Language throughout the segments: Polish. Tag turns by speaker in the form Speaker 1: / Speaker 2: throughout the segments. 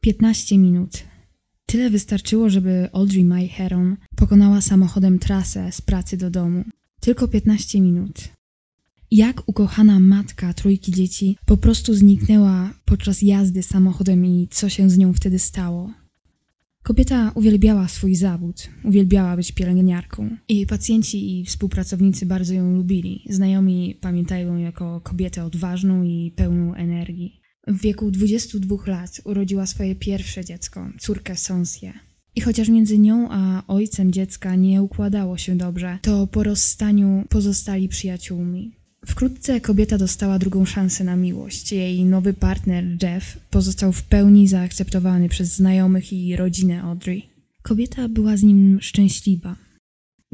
Speaker 1: 15 minut. Tyle wystarczyło, żeby Audrey May Heron pokonała samochodem trasę z pracy do domu. Tylko 15 minut. Jak ukochana matka trójki dzieci po prostu zniknęła podczas jazdy samochodem i co się z nią wtedy stało. Kobieta uwielbiała swój zawód, uwielbiała być pielęgniarką. Jej pacjenci i współpracownicy bardzo ją lubili. Znajomi pamiętają ją jako kobietę odważną i pełną energii. W wieku 22 lat urodziła swoje pierwsze dziecko, córkę Sonsię. I chociaż między nią a ojcem dziecka nie układało się dobrze, to po rozstaniu pozostali przyjaciółmi. Wkrótce kobieta dostała drugą szansę na miłość. Jej nowy partner, Jeff, pozostał w pełni zaakceptowany przez znajomych i rodzinę Audrey. Kobieta była z nim szczęśliwa.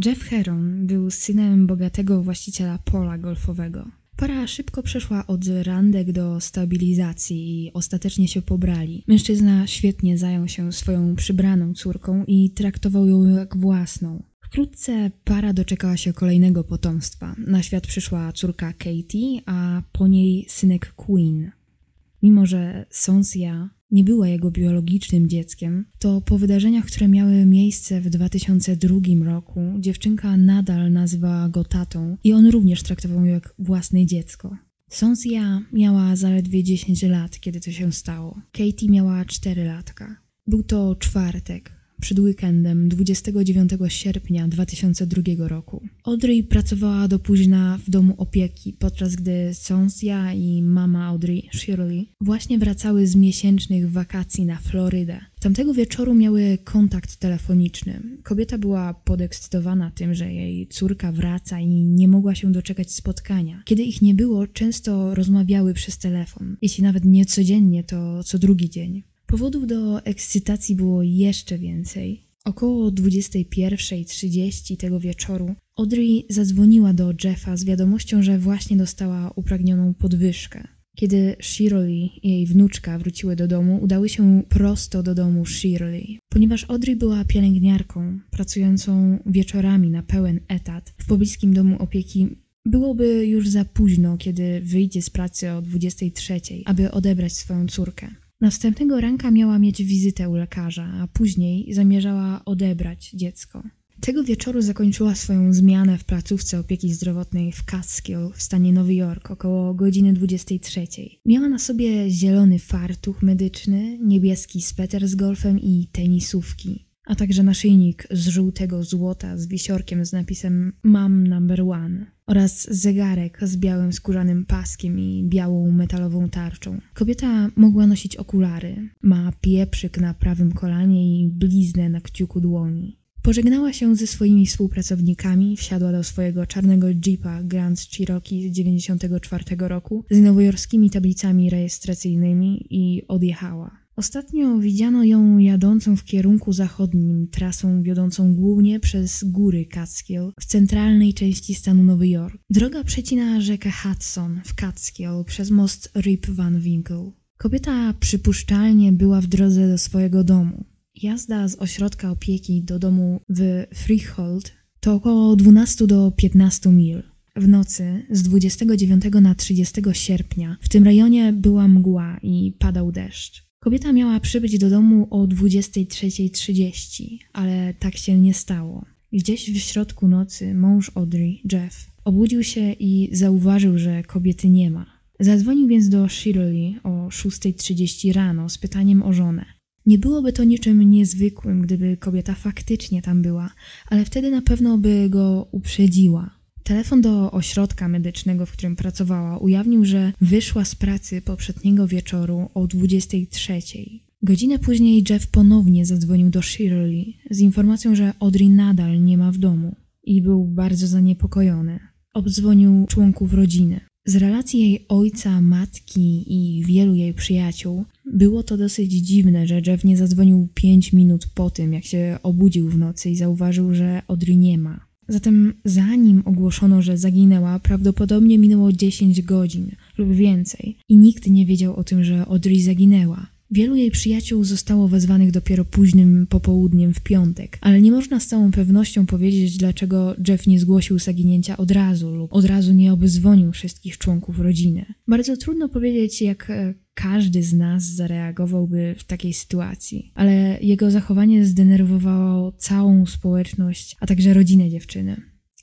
Speaker 1: Jeff Heron był synem bogatego właściciela pola golfowego. Para szybko przeszła od randek do stabilizacji i ostatecznie się pobrali. Mężczyzna świetnie zajął się swoją przybraną córką i traktował ją jak własną. Wkrótce para doczekała się kolejnego potomstwa. Na świat przyszła córka Katie, a po niej synek Queen. Mimo, że Sonsia nie była jego biologicznym dzieckiem, to po wydarzeniach, które miały miejsce w 2002 roku, dziewczynka nadal nazywała go tatą i on również traktował ją jak własne dziecko. Sonsia miała zaledwie 10 lat, kiedy to się stało. Katie miała 4 latka. Był to czwartek przed weekendem 29 sierpnia 2002 roku. Audrey pracowała do późna w domu opieki, podczas gdy Sonsia i mama Audrey, Shirley, właśnie wracały z miesięcznych wakacji na Florydę. Tamtego wieczoru miały kontakt telefoniczny. Kobieta była podekscytowana tym, że jej córka wraca i nie mogła się doczekać spotkania. Kiedy ich nie było, często rozmawiały przez telefon. Jeśli nawet nie codziennie, to co drugi dzień. Powodów do ekscytacji było jeszcze więcej. Około 21.30 tego wieczoru Audrey zadzwoniła do Jeffa z wiadomością, że właśnie dostała upragnioną podwyżkę. Kiedy Shirley i jej wnuczka wróciły do domu, udały się prosto do domu Shirley. Ponieważ Audrey była pielęgniarką, pracującą wieczorami na pełen etat w pobliskim domu opieki, byłoby już za późno, kiedy wyjdzie z pracy o 23.00, aby odebrać swoją córkę. Następnego ranka miała mieć wizytę u lekarza, a później zamierzała odebrać dziecko. Tego wieczoru zakończyła swoją zmianę w placówce opieki zdrowotnej w Catskill w stanie Nowy Jork około godziny 23. Miała na sobie zielony fartuch medyczny, niebieski sweter z golfem i tenisówki a także naszyjnik z żółtego złota z wisiorkiem z napisem Mam Number One oraz zegarek z białym skórzanym paskiem i białą metalową tarczą. Kobieta mogła nosić okulary, ma pieprzyk na prawym kolanie i bliznę na kciuku dłoni. Pożegnała się ze swoimi współpracownikami, wsiadła do swojego czarnego jeepa Grand Cherokee z 94 roku z nowojorskimi tablicami rejestracyjnymi i odjechała. Ostatnio widziano ją jadącą w kierunku zachodnim, trasą wiodącą głównie przez góry Catskill w centralnej części stanu Nowy Jork. Droga przecina rzekę Hudson w Catskill przez most Rip Van Winkle. Kobieta przypuszczalnie była w drodze do swojego domu. Jazda z ośrodka opieki do domu w Freehold to około 12 do 15 mil. W nocy z 29 na 30 sierpnia w tym rejonie była mgła i padał deszcz. Kobieta miała przybyć do domu o 23.30, ale tak się nie stało. Gdzieś w środku nocy mąż Audrey, Jeff, obudził się i zauważył, że kobiety nie ma. Zadzwonił więc do Shirley o 6.30 rano z pytaniem o żonę. Nie byłoby to niczym niezwykłym, gdyby kobieta faktycznie tam była, ale wtedy na pewno by go uprzedziła. Telefon do ośrodka medycznego, w którym pracowała, ujawnił, że wyszła z pracy poprzedniego wieczoru o 23. Godzinę później Jeff ponownie zadzwonił do Shirley z informacją, że Audrey nadal nie ma w domu i był bardzo zaniepokojony. Obdzwonił członków rodziny. Z relacji jej ojca, matki i wielu jej przyjaciół było to dosyć dziwne, że Jeff nie zadzwonił 5 minut po tym, jak się obudził w nocy i zauważył, że Audrey nie ma. Zatem zanim ogłoszono, że zaginęła, prawdopodobnie minęło 10 godzin lub więcej i nikt nie wiedział o tym, że Audrey zaginęła. Wielu jej przyjaciół zostało wezwanych dopiero późnym popołudniem w piątek, ale nie można z całą pewnością powiedzieć, dlaczego Jeff nie zgłosił zaginięcia od razu lub od razu nie obezwonił wszystkich członków rodziny. Bardzo trudno powiedzieć, jak e, każdy z nas zareagowałby w takiej sytuacji, ale jego zachowanie zdenerwowało całą społeczność, a także rodzinę dziewczyny.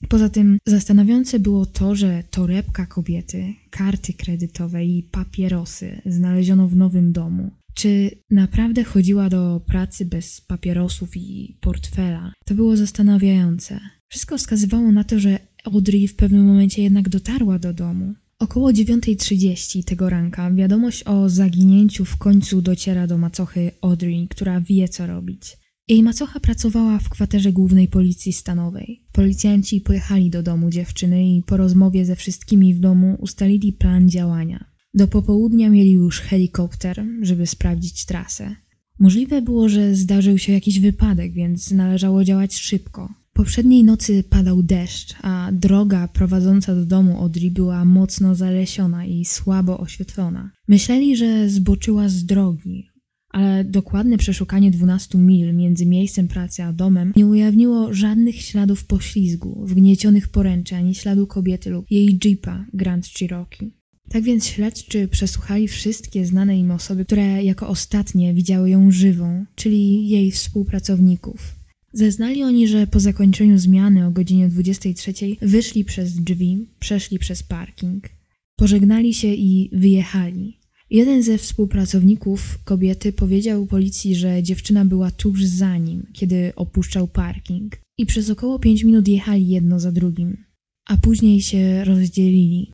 Speaker 1: Poza tym zastanawiające było to, że torebka kobiety, karty kredytowe i papierosy znaleziono w nowym domu. Czy naprawdę chodziła do pracy bez papierosów i portfela? To było zastanawiające. Wszystko wskazywało na to, że Audrey w pewnym momencie jednak dotarła do domu. Około 9.30 tego ranka wiadomość o zaginięciu w końcu dociera do macochy Audrey, która wie co robić. Jej macocha pracowała w kwaterze głównej policji stanowej. Policjanci pojechali do domu dziewczyny i po rozmowie ze wszystkimi w domu ustalili plan działania. Do popołudnia mieli już helikopter, żeby sprawdzić trasę. Możliwe było, że zdarzył się jakiś wypadek, więc należało działać szybko. Poprzedniej nocy padał deszcz, a droga prowadząca do domu Audrey była mocno zalesiona i słabo oświetlona. Myśleli, że zboczyła z drogi, ale dokładne przeszukanie 12 mil między miejscem pracy a domem nie ujawniło żadnych śladów poślizgu, wgniecionych poręczy ani śladu kobiety lub jej jeepa Grand Cherokee. Tak więc śledczy przesłuchali wszystkie znane im osoby, które jako ostatnie widziały ją żywą, czyli jej współpracowników. Zeznali oni, że po zakończeniu zmiany o godzinie 23 wyszli przez drzwi, przeszli przez parking, pożegnali się i wyjechali. Jeden ze współpracowników kobiety powiedział policji, że dziewczyna była tuż za nim, kiedy opuszczał parking i przez około 5 minut jechali jedno za drugim, a później się rozdzielili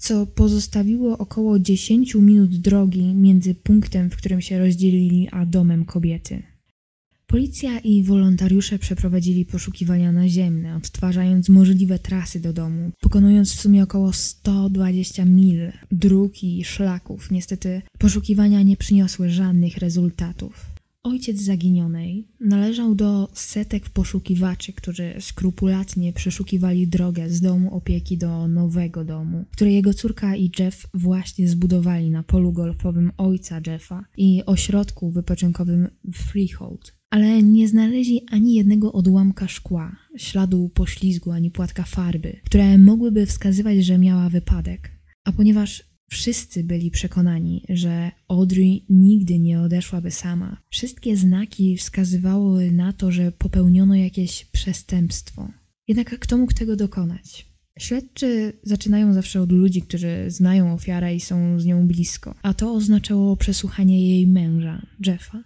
Speaker 1: co pozostawiło około 10 minut drogi między punktem, w którym się rozdzielili, a domem kobiety. Policja i wolontariusze przeprowadzili poszukiwania naziemne, odtwarzając możliwe trasy do domu, pokonując w sumie około 120 mil dróg i szlaków. Niestety poszukiwania nie przyniosły żadnych rezultatów. Ojciec zaginionej należał do setek poszukiwaczy, którzy skrupulatnie przeszukiwali drogę z domu opieki do nowego domu, który jego córka i Jeff właśnie zbudowali na polu golfowym ojca Jeffa i ośrodku wypoczynkowym Freehold. Ale nie znaleźli ani jednego odłamka szkła, śladu poślizgu ani płatka farby, które mogłyby wskazywać, że miała wypadek. A ponieważ Wszyscy byli przekonani, że Audrey nigdy nie odeszłaby sama. Wszystkie znaki wskazywały na to, że popełniono jakieś przestępstwo. Jednak kto mógł tego dokonać? Śledczy zaczynają zawsze od ludzi, którzy znają ofiarę i są z nią blisko, a to oznaczało przesłuchanie jej męża, Jeffa.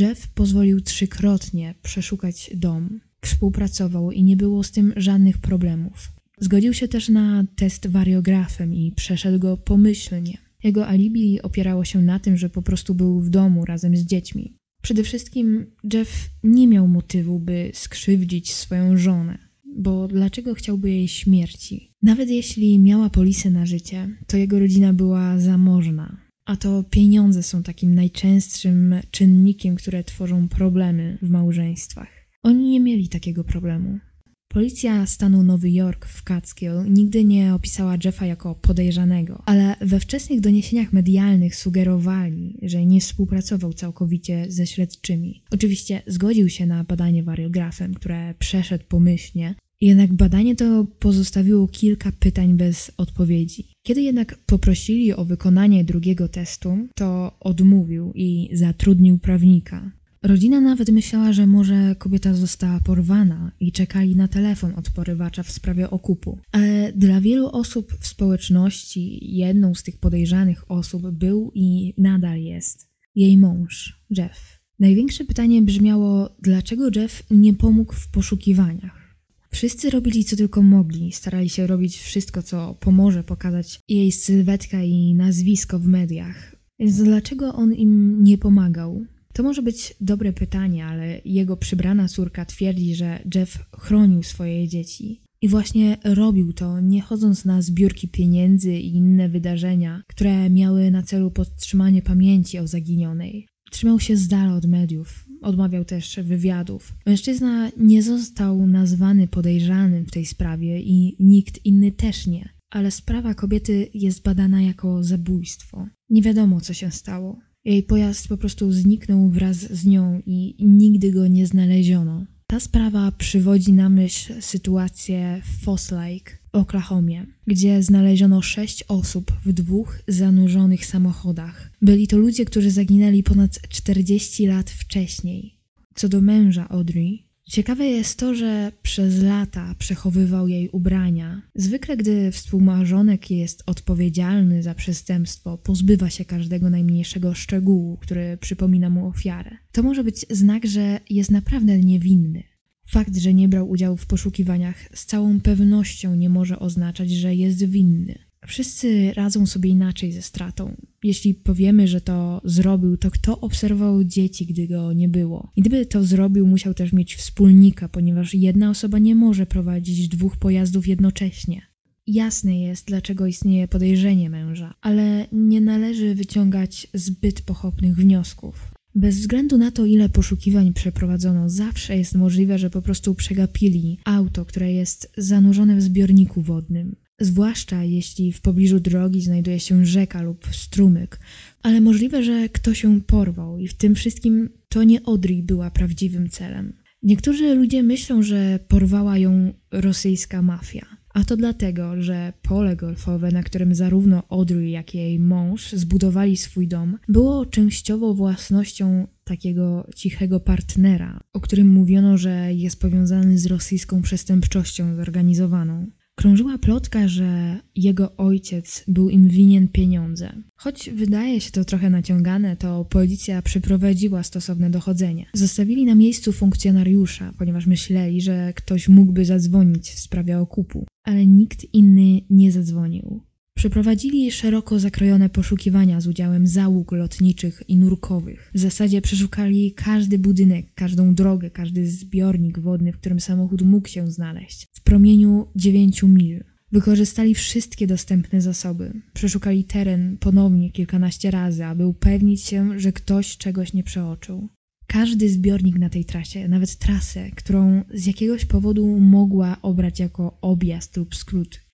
Speaker 1: Jeff pozwolił trzykrotnie przeszukać dom, współpracował i nie było z tym żadnych problemów. Zgodził się też na test wariografem i przeszedł go pomyślnie. Jego alibi opierało się na tym, że po prostu był w domu razem z dziećmi. Przede wszystkim Jeff nie miał motywu, by skrzywdzić swoją żonę, bo dlaczego chciałby jej śmierci? Nawet jeśli miała polisę na życie, to jego rodzina była zamożna, a to pieniądze są takim najczęstszym czynnikiem, które tworzą problemy w małżeństwach. Oni nie mieli takiego problemu. Policja stanu Nowy Jork w Catskill nigdy nie opisała Jeffa jako podejrzanego, ale we wczesnych doniesieniach medialnych sugerowali, że nie współpracował całkowicie ze śledczymi. Oczywiście zgodził się na badanie wariografem, które przeszedł pomyślnie, jednak badanie to pozostawiło kilka pytań bez odpowiedzi. Kiedy jednak poprosili o wykonanie drugiego testu, to odmówił i zatrudnił prawnika. Rodzina nawet myślała, że może kobieta została porwana i czekali na telefon od porywacza w sprawie okupu. Ale dla wielu osób w społeczności jedną z tych podejrzanych osób był i nadal jest jej mąż, Jeff. Największe pytanie brzmiało, dlaczego Jeff nie pomógł w poszukiwaniach. Wszyscy robili co tylko mogli, starali się robić wszystko, co pomoże pokazać jej sylwetkę i nazwisko w mediach. Więc dlaczego on im nie pomagał? To może być dobre pytanie, ale jego przybrana córka twierdzi, że Jeff chronił swoje dzieci. I właśnie robił to, nie chodząc na zbiórki pieniędzy i inne wydarzenia, które miały na celu podtrzymanie pamięci o zaginionej. Trzymał się z dala od mediów, odmawiał też wywiadów. Mężczyzna nie został nazwany podejrzanym w tej sprawie i nikt inny też nie, ale sprawa kobiety jest badana jako zabójstwo. Nie wiadomo, co się stało. Jej pojazd po prostu zniknął wraz z nią i nigdy go nie znaleziono. Ta sprawa przywodzi na myśl sytuację w Foss Lake Oklahomie, gdzie znaleziono sześć osób w dwóch zanurzonych samochodach. Byli to ludzie, którzy zaginęli ponad 40 lat wcześniej. Co do męża Audrey, Ciekawe jest to, że przez lata przechowywał jej ubrania. Zwykle, gdy współmarzonek jest odpowiedzialny za przestępstwo, pozbywa się każdego najmniejszego szczegółu, który przypomina mu ofiarę. To może być znak, że jest naprawdę niewinny. Fakt, że nie brał udziału w poszukiwaniach, z całą pewnością nie może oznaczać, że jest winny. Wszyscy radzą sobie inaczej ze stratą. Jeśli powiemy, że to zrobił, to kto obserwował dzieci, gdy go nie było? I gdyby to zrobił, musiał też mieć wspólnika, ponieważ jedna osoba nie może prowadzić dwóch pojazdów jednocześnie. Jasne jest, dlaczego istnieje podejrzenie męża, ale nie należy wyciągać zbyt pochopnych wniosków. Bez względu na to, ile poszukiwań przeprowadzono, zawsze jest możliwe, że po prostu przegapili auto, które jest zanurzone w zbiorniku wodnym zwłaszcza jeśli w pobliżu drogi znajduje się rzeka lub strumyk, ale możliwe, że ktoś ją porwał i w tym wszystkim to nie Audrey była prawdziwym celem. Niektórzy ludzie myślą, że porwała ją rosyjska mafia, a to dlatego, że pole golfowe, na którym zarówno Audrey, jak i jej mąż zbudowali swój dom, było częściowo własnością takiego cichego partnera, o którym mówiono, że jest powiązany z rosyjską przestępczością zorganizowaną. Krążyła plotka, że jego ojciec był im winien pieniądze. Choć wydaje się to trochę naciągane, to policja przeprowadziła stosowne dochodzenie. Zostawili na miejscu funkcjonariusza, ponieważ myśleli, że ktoś mógłby zadzwonić w sprawie okupu, ale nikt inny nie zadzwonił. Przeprowadzili szeroko zakrojone poszukiwania z udziałem załóg lotniczych i nurkowych. W zasadzie przeszukali każdy budynek, każdą drogę, każdy zbiornik wodny, w którym samochód mógł się znaleźć. W promieniu 9 mil. Wykorzystali wszystkie dostępne zasoby. Przeszukali teren ponownie kilkanaście razy, aby upewnić się, że ktoś czegoś nie przeoczył. Każdy zbiornik na tej trasie, nawet trasę, którą z jakiegoś powodu mogła obrać jako objazd lub skrót,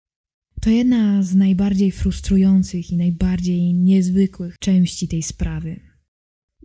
Speaker 1: to jedna z najbardziej frustrujących i najbardziej niezwykłych części tej sprawy.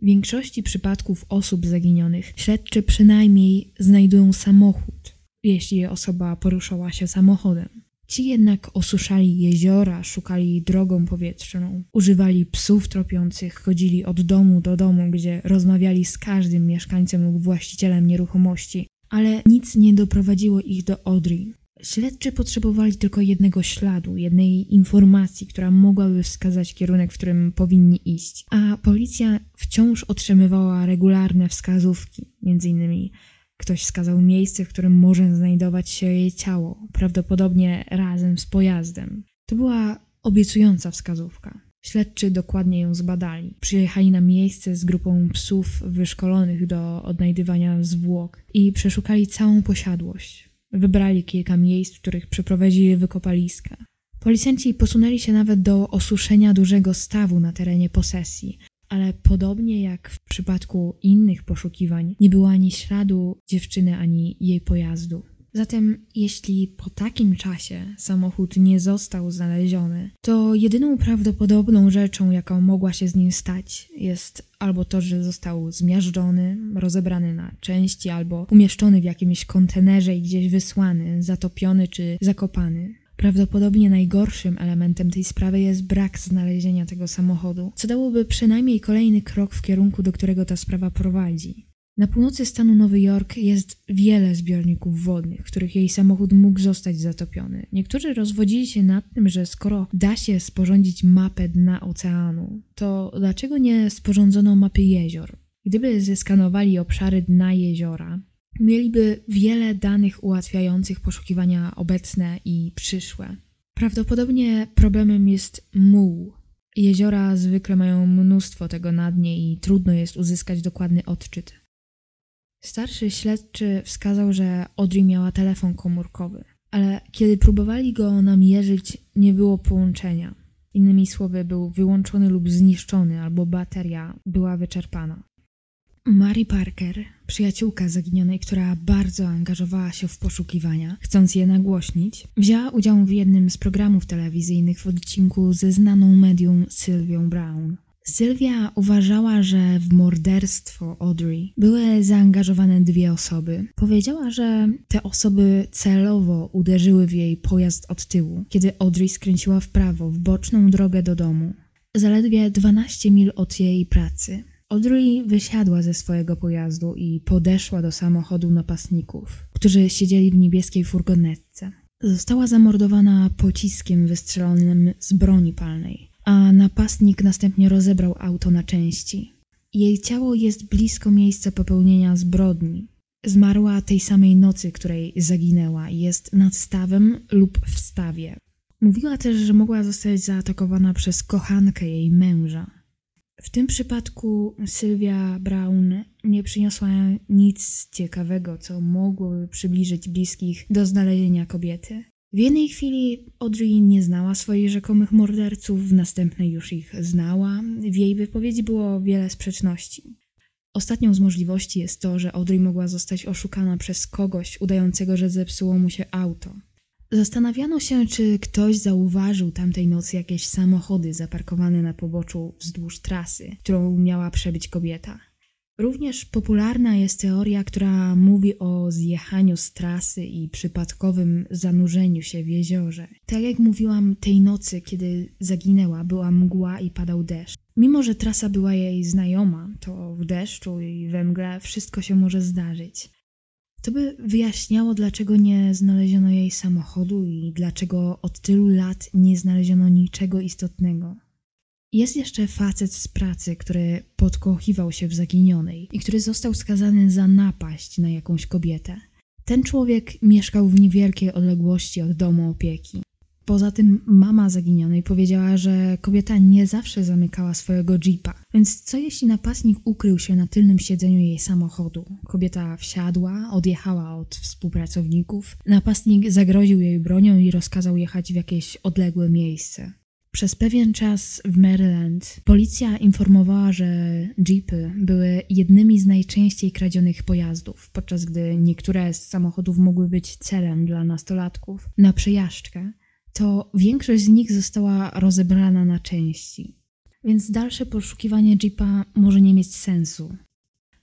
Speaker 1: W większości przypadków osób zaginionych śledczy przynajmniej znajdują samochód, jeśli osoba poruszała się samochodem. Ci jednak osuszali jeziora, szukali drogą powietrzną, używali psów tropiących, chodzili od domu do domu, gdzie rozmawiali z każdym mieszkańcem lub właścicielem nieruchomości, ale nic nie doprowadziło ich do Odry. Śledczy potrzebowali tylko jednego śladu, jednej informacji, która mogłaby wskazać kierunek, w którym powinni iść. A policja wciąż otrzymywała regularne wskazówki, między innymi ktoś wskazał miejsce, w którym może znajdować się jej ciało, prawdopodobnie razem z pojazdem. To była obiecująca wskazówka. Śledczy dokładnie ją zbadali. Przyjechali na miejsce z grupą psów wyszkolonych do odnajdywania zwłok i przeszukali całą posiadłość. Wybrali kilka miejsc, w których przeprowadzili wykopaliska. Policjanci posunęli się nawet do osuszenia dużego stawu na terenie posesji, ale podobnie jak w przypadku innych poszukiwań, nie było ani śladu dziewczyny, ani jej pojazdu. Zatem, jeśli po takim czasie samochód nie został znaleziony, to jedyną prawdopodobną rzeczą, jaką mogła się z nim stać, jest albo to, że został zmiażdżony, rozebrany na części, albo umieszczony w jakimś kontenerze i gdzieś wysłany, zatopiony czy zakopany. Prawdopodobnie najgorszym elementem tej sprawy jest brak znalezienia tego samochodu, co dałoby przynajmniej kolejny krok w kierunku, do którego ta sprawa prowadzi. Na północy stanu Nowy Jork jest wiele zbiorników wodnych, w których jej samochód mógł zostać zatopiony. Niektórzy rozwodzili się nad tym, że skoro da się sporządzić mapę dna oceanu, to dlaczego nie sporządzono mapy jezior? Gdyby zeskanowali obszary dna jeziora, mieliby wiele danych ułatwiających poszukiwania obecne i przyszłe. Prawdopodobnie problemem jest muł. Jeziora zwykle mają mnóstwo tego na dnie i trudno jest uzyskać dokładny odczyt. Starszy śledczy wskazał, że Audrey miała telefon komórkowy, ale kiedy próbowali go namierzyć, nie było połączenia. Innymi słowy, był wyłączony lub zniszczony, albo bateria była wyczerpana. Mary Parker, przyjaciółka zaginionej, która bardzo angażowała się w poszukiwania, chcąc je nagłośnić, wzięła udział w jednym z programów telewizyjnych w odcinku ze znaną medium Sylwią Brown. Sylwia uważała, że w morderstwo Audrey były zaangażowane dwie osoby. Powiedziała, że te osoby celowo uderzyły w jej pojazd od tyłu, kiedy Audrey skręciła w prawo w boczną drogę do domu. Zaledwie 12 mil od jej pracy. Audrey wysiadła ze swojego pojazdu i podeszła do samochodu napastników, którzy siedzieli w niebieskiej furgonetce. Została zamordowana pociskiem wystrzelonym z broni palnej a napastnik następnie rozebrał auto na części. Jej ciało jest blisko miejsca popełnienia zbrodni. Zmarła tej samej nocy, której zaginęła jest nad stawem lub w stawie. Mówiła też, że mogła zostać zaatakowana przez kochankę jej męża. W tym przypadku Sylwia Brown nie przyniosła nic ciekawego, co mogłoby przybliżyć bliskich do znalezienia kobiety. W jednej chwili Audrey nie znała swoich rzekomych morderców, w następnej już ich znała. W jej wypowiedzi było wiele sprzeczności. Ostatnią z możliwości jest to, że Audrey mogła zostać oszukana przez kogoś udającego, że zepsuło mu się auto. Zastanawiano się, czy ktoś zauważył tamtej nocy jakieś samochody zaparkowane na poboczu wzdłuż trasy, którą miała przebyć kobieta. Również popularna jest teoria, która mówi o zjechaniu z trasy i przypadkowym zanurzeniu się w jeziorze. Tak jak mówiłam, tej nocy, kiedy zaginęła, była mgła i padał deszcz. Mimo, że trasa była jej znajoma, to w deszczu i we mgle wszystko się może zdarzyć. To by wyjaśniało, dlaczego nie znaleziono jej samochodu i dlaczego od tylu lat nie znaleziono niczego istotnego. Jest jeszcze facet z pracy, który podkochiwał się w zaginionej i który został skazany za napaść na jakąś kobietę. Ten człowiek mieszkał w niewielkiej odległości od domu opieki. Poza tym mama zaginionej powiedziała, że kobieta nie zawsze zamykała swojego jeepa. Więc co jeśli napastnik ukrył się na tylnym siedzeniu jej samochodu? Kobieta wsiadła, odjechała od współpracowników. Napastnik zagroził jej bronią i rozkazał jechać w jakieś odległe miejsce. Przez pewien czas w Maryland policja informowała, że jeepy były jednymi z najczęściej kradzionych pojazdów, podczas gdy niektóre z samochodów mogły być celem dla nastolatków na przejażdżkę, to większość z nich została rozebrana na części. Więc dalsze poszukiwanie jeepa może nie mieć sensu.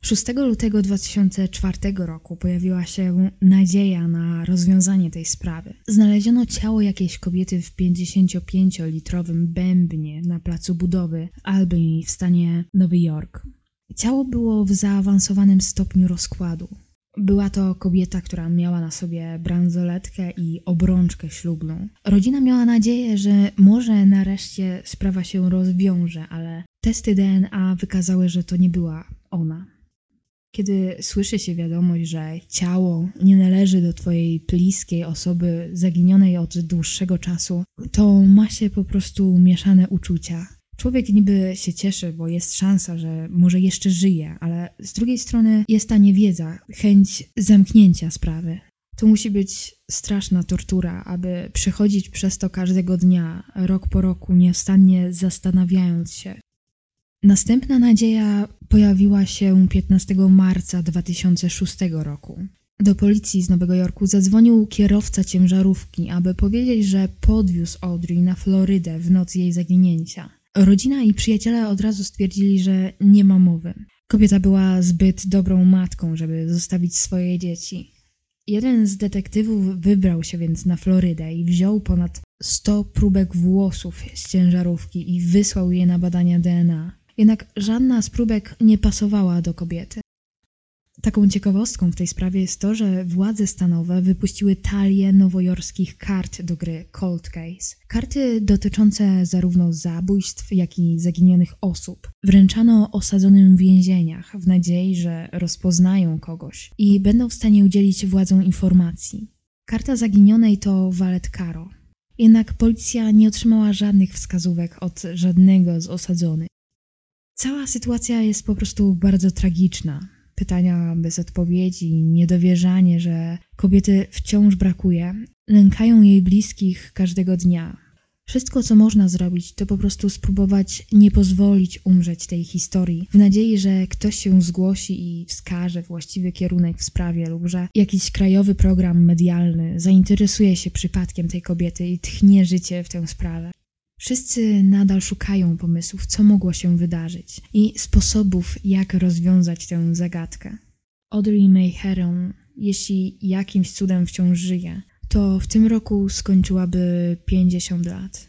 Speaker 1: 6 lutego 2004 roku pojawiła się nadzieja na rozwiązanie tej sprawy. Znaleziono ciało jakiejś kobiety w 55-litrowym bębnie na placu budowy Albany w stanie Nowy Jork. Ciało było w zaawansowanym stopniu rozkładu. Była to kobieta, która miała na sobie bransoletkę i obrączkę ślubną. Rodzina miała nadzieję, że może nareszcie sprawa się rozwiąże, ale testy DNA wykazały, że to nie była ona. Kiedy słyszy się wiadomość, że ciało nie należy do twojej bliskiej osoby zaginionej od dłuższego czasu, to ma się po prostu mieszane uczucia. Człowiek niby się cieszy, bo jest szansa, że może jeszcze żyje, ale z drugiej strony jest ta niewiedza, chęć zamknięcia sprawy. To musi być straszna tortura, aby przechodzić przez to każdego dnia, rok po roku, nieustannie zastanawiając się, Następna nadzieja pojawiła się 15 marca 2006 roku. Do policji z Nowego Jorku zadzwonił kierowca ciężarówki, aby powiedzieć, że podwiózł Audrey na Florydę w noc jej zaginięcia. Rodzina i przyjaciele od razu stwierdzili, że nie ma mowy. Kobieta była zbyt dobrą matką, żeby zostawić swoje dzieci. Jeden z detektywów wybrał się więc na Florydę i wziął ponad 100 próbek włosów z ciężarówki i wysłał je na badania DNA. Jednak żadna z próbek nie pasowała do kobiety. Taką ciekawostką w tej sprawie jest to, że władze stanowe wypuściły talię nowojorskich kart do gry Cold Case. Karty dotyczące zarówno zabójstw, jak i zaginionych osób. Wręczano osadzonym w więzieniach w nadziei, że rozpoznają kogoś i będą w stanie udzielić władzom informacji. Karta zaginionej to Valet Caro. Jednak policja nie otrzymała żadnych wskazówek od żadnego z osadzonych. Cała sytuacja jest po prostu bardzo tragiczna. Pytania bez odpowiedzi, niedowierzanie, że kobiety wciąż brakuje, lękają jej bliskich każdego dnia. Wszystko, co można zrobić, to po prostu spróbować nie pozwolić umrzeć tej historii, w nadziei, że ktoś się zgłosi i wskaże właściwy kierunek w sprawie, lub że jakiś krajowy program medialny zainteresuje się przypadkiem tej kobiety i tchnie życie w tę sprawę. Wszyscy nadal szukają pomysłów, co mogło się wydarzyć i sposobów, jak rozwiązać tę zagadkę. Audrey May Heron, jeśli jakimś cudem wciąż żyje, to w tym roku skończyłaby 50 lat.